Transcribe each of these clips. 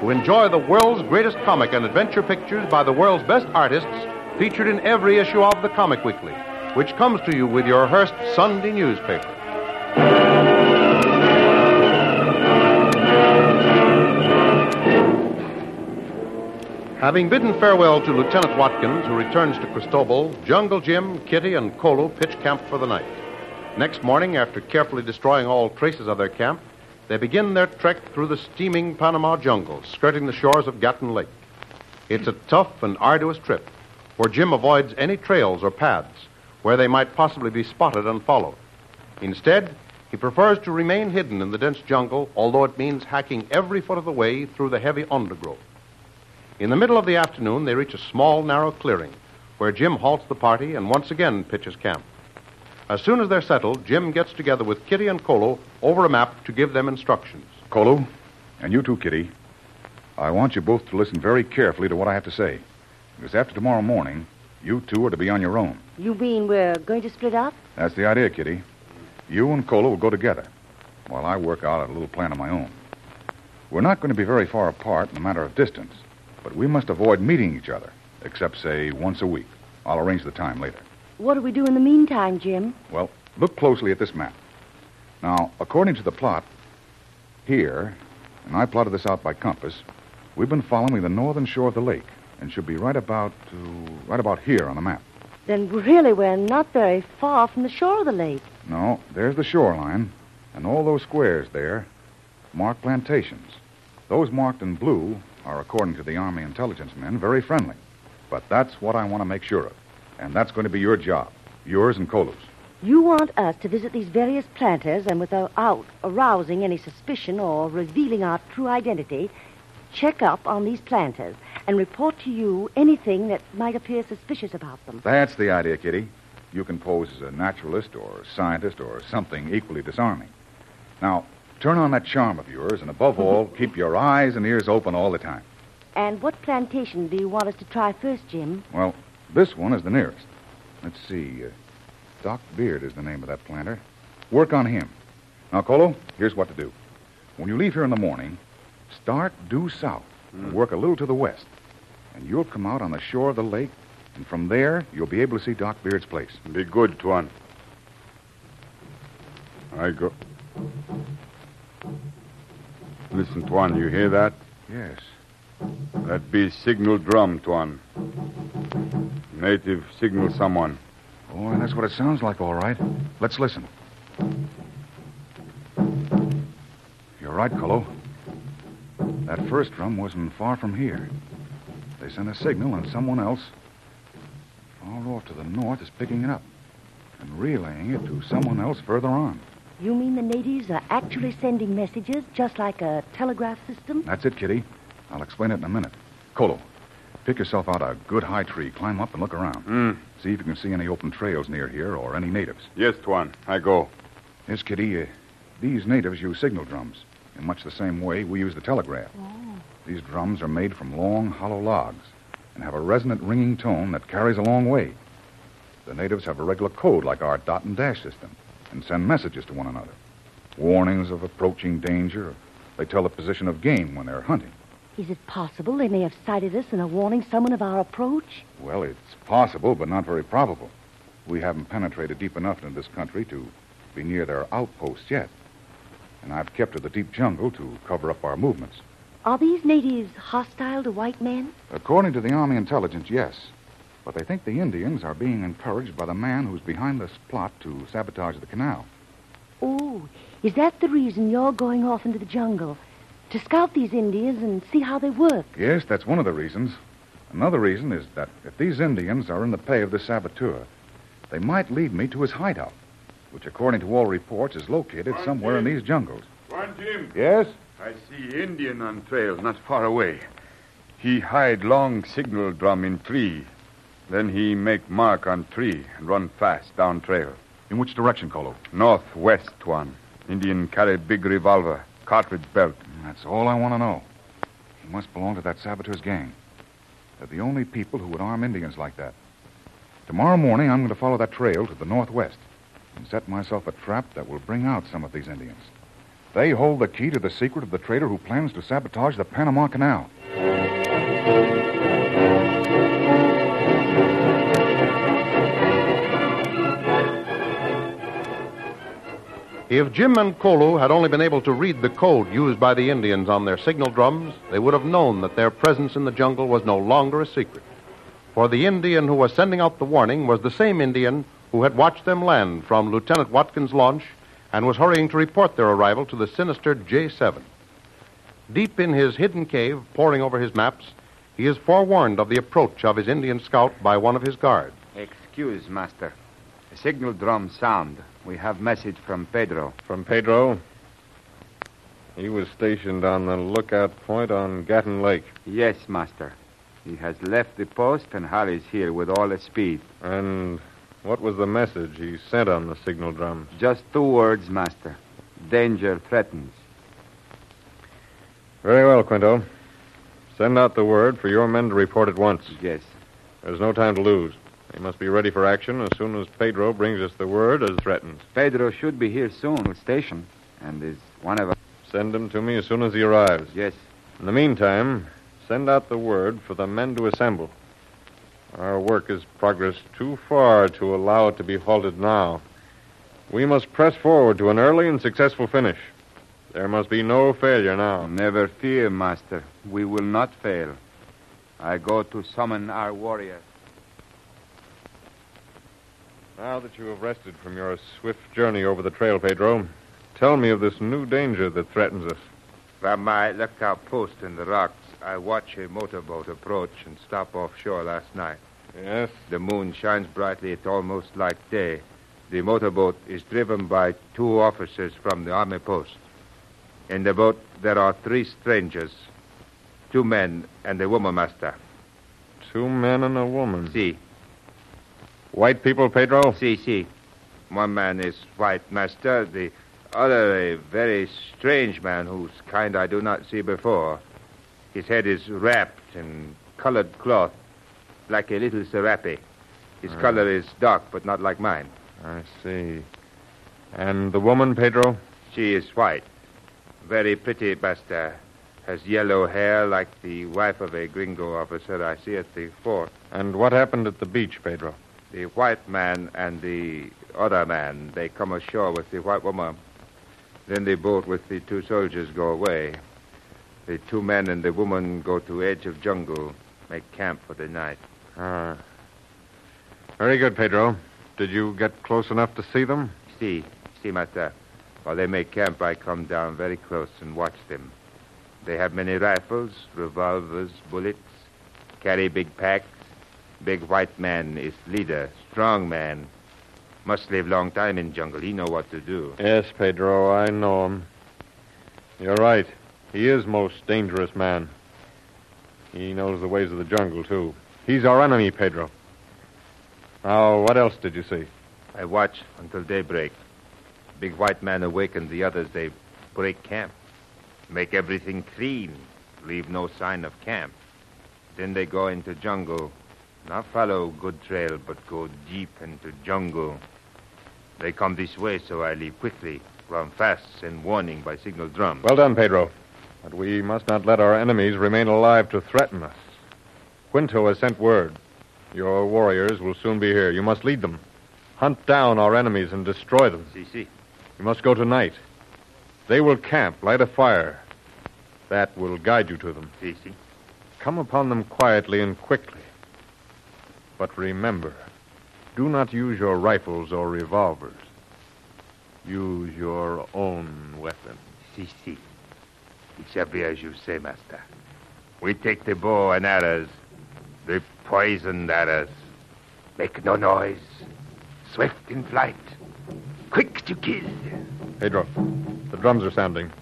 who enjoy the world's greatest comic and adventure pictures by the world's best artists featured in every issue of the Comic Weekly, which comes to you with your Hearst Sunday newspaper. Having bidden farewell to Lieutenant Watkins, who returns to Cristobal, Jungle Jim, Kitty, and Kolu pitch camp for the night. Next morning, after carefully destroying all traces of their camp, they begin their trek through the steaming Panama jungle, skirting the shores of Gatun Lake. It's a tough and arduous trip, for Jim avoids any trails or paths where they might possibly be spotted and followed. Instead, he prefers to remain hidden in the dense jungle, although it means hacking every foot of the way through the heavy undergrowth. In the middle of the afternoon, they reach a small, narrow clearing where Jim halts the party and once again pitches camp. As soon as they're settled, Jim gets together with Kitty and Kolu over a map to give them instructions. Kolu, and you too, Kitty. I want you both to listen very carefully to what I have to say. Because after tomorrow morning, you two are to be on your own. You mean we're going to split up? That's the idea, Kitty. You and Kolu will go together, while I work out a little plan of my own. We're not going to be very far apart in a matter of distance, but we must avoid meeting each other, except, say, once a week. I'll arrange the time later. What do we do in the meantime, Jim? Well, look closely at this map. Now, according to the plot, here, and I plotted this out by compass, we've been following the northern shore of the lake, and should be right about to, right about here on the map. Then really we're not very far from the shore of the lake. No, there's the shoreline, and all those squares there mark plantations. Those marked in blue are, according to the Army intelligence men, very friendly. But that's what I want to make sure of. And that's going to be your job, yours and Kolu's. You want us to visit these various planters and without arousing any suspicion or revealing our true identity, check up on these planters and report to you anything that might appear suspicious about them. That's the idea, Kitty. You can pose as a naturalist or a scientist or something equally disarming. Now, turn on that charm of yours, and above all, keep your eyes and ears open all the time. And what plantation do you want us to try first, Jim? Well, this one is the nearest. Let's see. Uh, Doc Beard is the name of that planter. Work on him. Now, Kolu, here's what to do. When you leave here in the morning, start due south and work a little to the west. And you'll come out on the shore of the lake, and from there, you'll be able to see Doc Beard's place. Be good, Tuan. I go. Listen, Tuan, you hear that? Yes. That be signal drum, Tuan. Native signal someone. Oh, and that's what it sounds like, all right. Let's listen. You're right, Kolu. That first drum wasn't far from here. They sent a signal, and someone else, far off to the north, is picking it up and relaying it to someone else further on. You mean the natives are actually sending messages just like a telegraph system? That's it, Kitty. I'll explain it in a minute. Kolu, pick yourself out a good high tree, climb up, and look around. Hmm. See if you can see any open trails near here or any natives. Yes, Tuan. I go. Yes, Kitty. Uh, These natives use signal drums in much the same way we use the telegraph. Oh. These drums are made from long, hollow logs and have a resonant ringing tone that carries a long way. The natives have a regular code like our dot and dash system and send messages to one another. Warnings of approaching danger. They tell the position of game when they're hunting. Is it possible they may have sighted us and are warning someone of our approach? Well, it's possible, but not very probable. We haven't penetrated deep enough into this country to be near their outposts yet. And I've kept to the deep jungle to cover up our movements. Are these natives hostile to white men? According to the Army intelligence, yes. But they think the Indians are being encouraged by the man who's behind this plot to sabotage the canal. Oh, is that the reason you're going off into the jungle? To scout these Indians and see how they work? Yes, that's one of the reasons. Another reason is that if these Indians are in the pay of the saboteur, they might lead me to his hideout, which, according to all reports, is located somewhere in these jungles. Tuan Jim. Yes? I see Indian on trail, not far away. He hide long signal drum in tree. Then he make mark on tree and run fast down trail. In which direction, Kolu? Northwest, Tuan. Indian carry big revolver, cartridge belt. That's all I want to know. He must belong to that saboteur's gang. They're the only people who would arm Indians like that. Tomorrow morning, I'm going to follow that trail to the northwest and set myself a trap that will bring out some of these Indians. They hold the key to the secret of the traitor who plans to sabotage the Panama Canal. If Jim and Kolu had only been able to read the code used by the Indians on their signal drums, they would have known that their presence in the jungle was no longer a secret. For the Indian who was sending out the warning was the same Indian who had watched them land from Lieutenant Watkins' launch and was hurrying to report their arrival to the sinister J7. Deep in his hidden cave, poring over his maps, he is forewarned of the approach of his Indian scout by one of his guards. Excuse, Master. A signal drum sound. We have message from Pedro. From Pedro? He was stationed on the lookout point on Gatun Lake. Yes, Master. He has left the post and hurries here with all his speed. And what was the message he sent on the signal drums? Just two words, Master. Danger threatens. Very well, Quinto. Send out the word for your men to report at once. Yes. There's no time to lose. They must be ready for action as soon as Pedro brings us the word as threatened. Pedro should be here soon with station and is one of us. Send him to me as soon as he arrives. Yes. In the meantime, send out the word for the men to assemble. Our work has progressed too far to allow it to be halted now. We must press forward to an early and successful finish. There must be no failure now. Never fear, Master. We will not fail. I go to summon our warriors. Now that you have rested from your swift journey over the trail, Pedro, tell me of this new danger that threatens us. From my lookout post in the rocks, I watch a motorboat approach and stop offshore last night. Yes? The moon shines brightly. It's almost like day. The motorboat is driven by two officers from the army post. In the boat, there are three strangers two men and a woman, master. Two men and a woman. See, White people, Pedro? see, see. One man is white, master. The other, a very strange man whose kind I do not see before. His head is wrapped in colored cloth, like a little serape. His Ah. color is dark, but not like mine. I see. And the woman, Pedro? She is white. Very pretty, Master. Has yellow hair like the wife of a gringo officer I see at the fort. And what happened at the beach, Pedro? The white man and the other man, they come ashore with the white woman. Then the boat with the two soldiers go away. The two men and the woman go to edge of jungle, make camp for the night. Ah. Very good, Pedro. Did you get close enough to see them? See, see, Master. While they make camp, I come down very close and watch them. They have many rifles, revolvers, bullets, carry big packs. Big white man is leader, strong man. Must live long time in jungle. He know what to do. Yes, Pedro, I know him. You're right. He is most dangerous man. He knows the ways of the jungle, too. He's our enemy, Pedro. Now, what else did you see? I watch until daybreak. Big white man awaken the others, they break camp. Make everything clean. Leave no sign of camp. Then they go into jungle. Not follow good trail, but go deep into jungle. They come this way, so I leave quickly. Run fast, send warning by signal drum. Well done, Pedro. But we must not let our enemies remain alive to threaten us. Quinto has sent word. Your warriors will soon be here. You must lead them. Hunt down our enemies and destroy them. See, see. You must go tonight. They will camp, light a fire. That will guide you to them. See, see. Come upon them quietly and quickly. But remember, do not use your rifles or revolvers. Use your own weapons. Si, si. It shall be as you say, master. We take the bow and arrows, the poisoned arrows. Make no noise. Swift in flight. Quick to kill. Pedro, the drums are sounding.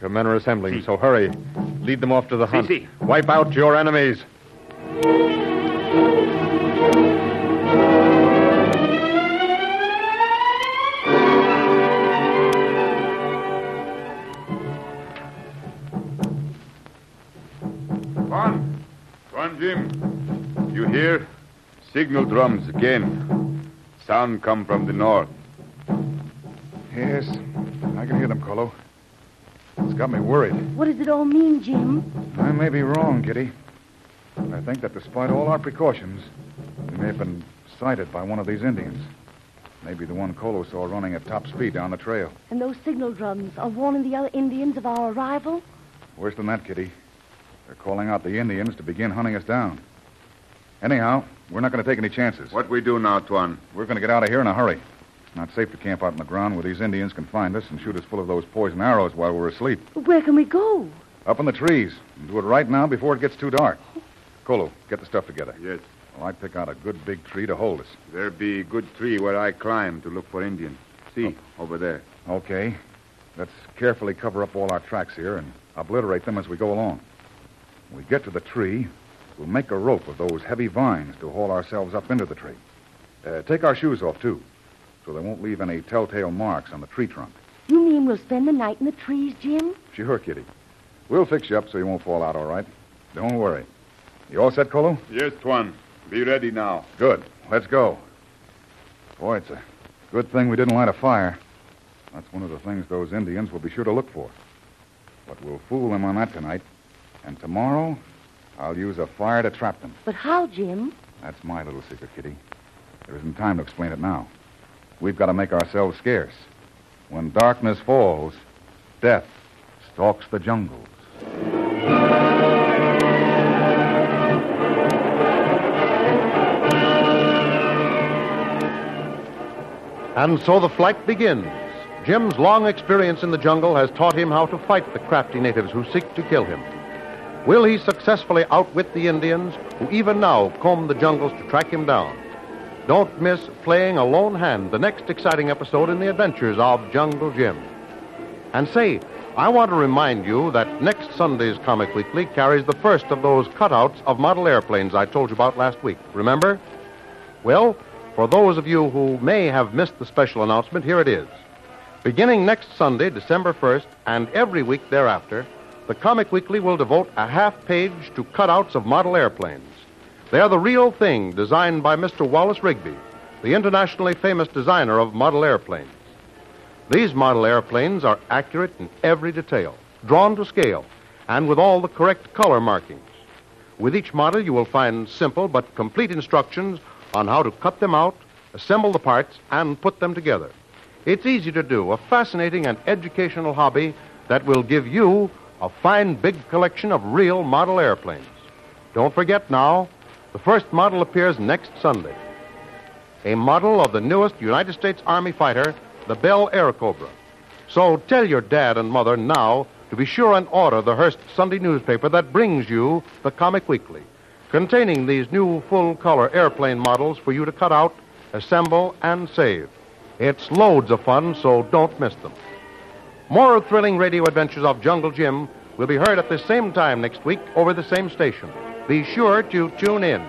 Your men are assembling, so hurry. Lead them off to the hunt. si. Wipe out your enemies. Tuan! Tuan Jim! You hear? Signal drums again. Sound come from the north. Yes, I can hear them, Kolu. It's got me worried. What does it all mean, Jim? I may be wrong, Kitty. But I think that despite all our precautions, we may have been sighted by one of these Indians. Maybe the one Kolu saw running at top speed down the trail. And those signal drums are warning the other Indians of our arrival? Worse than that, Kitty. They're calling out the Indians to begin hunting us down. Anyhow, we're not going to take any chances. What we do now, Tuan? We're going to get out of here in a hurry. It's not safe to camp out in the ground where these Indians can find us and shoot us full of those poison arrows while we're asleep. Where can we go? Up in the trees. And do it right now before it gets too dark. Kolu, get the stuff together. Yes. Well, I'd pick out a good big tree to hold us. There be good tree where I climb to look for Indian. See, over there. Okay. Let's carefully cover up all our tracks here and obliterate them as we go along. When we get to the tree, we'll make a rope of those heavy vines to haul ourselves up into the tree. Uh, take our shoes off, too, so they won't leave any telltale marks on the tree trunk. You mean we'll spend the night in the trees, Jim? Sure, Kitty. We'll fix you up so you won't fall out, all right? Don't worry. You all set, Kolu? Yes, Tuan. Be ready now. Good. Let's go. Boy, it's a good thing we didn't light a fire. That's one of the things those Indians will be sure to look for. But we'll fool them on that tonight. And tomorrow, I'll use a fire to trap them. But how, Jim? That's my little secret, Kitty. There isn't time to explain it now. We've got to make ourselves scarce. When darkness falls, death stalks the jungles. And so the flight begins. Jim's long experience in the jungle has taught him how to fight the crafty natives who seek to kill him. Will he successfully outwit the Indians who even now comb the jungles to track him down? Don't miss playing a lone hand the next exciting episode in the adventures of Jungle Jim. And say, I want to remind you that next Sunday's Comic Weekly carries the first of those cutouts of model airplanes I told you about last week. Remember? Well, for those of you who may have missed the special announcement, here it is. Beginning next Sunday, December 1st, and every week thereafter, the Comic Weekly will devote a half page to cutouts of model airplanes. They are the real thing designed by Mr. Wallace Rigby, the internationally famous designer of model airplanes. These model airplanes are accurate in every detail, drawn to scale, and with all the correct color markings. With each model, you will find simple but complete instructions on how to cut them out, assemble the parts, and put them together. It's easy to do, a fascinating and educational hobby that will give you a fine big collection of real model airplanes. Don't forget now, the first model appears next Sunday. A model of the newest United States Army fighter, the Bell Airacobra. So tell your dad and mother now to be sure and order the Hearst Sunday newspaper that brings you the Comic Weekly, containing these new full color airplane models for you to cut out, assemble, and save. It's loads of fun, so don't miss them. More thrilling radio adventures of Jungle Jim will be heard at the same time next week over the same station. Be sure to tune in.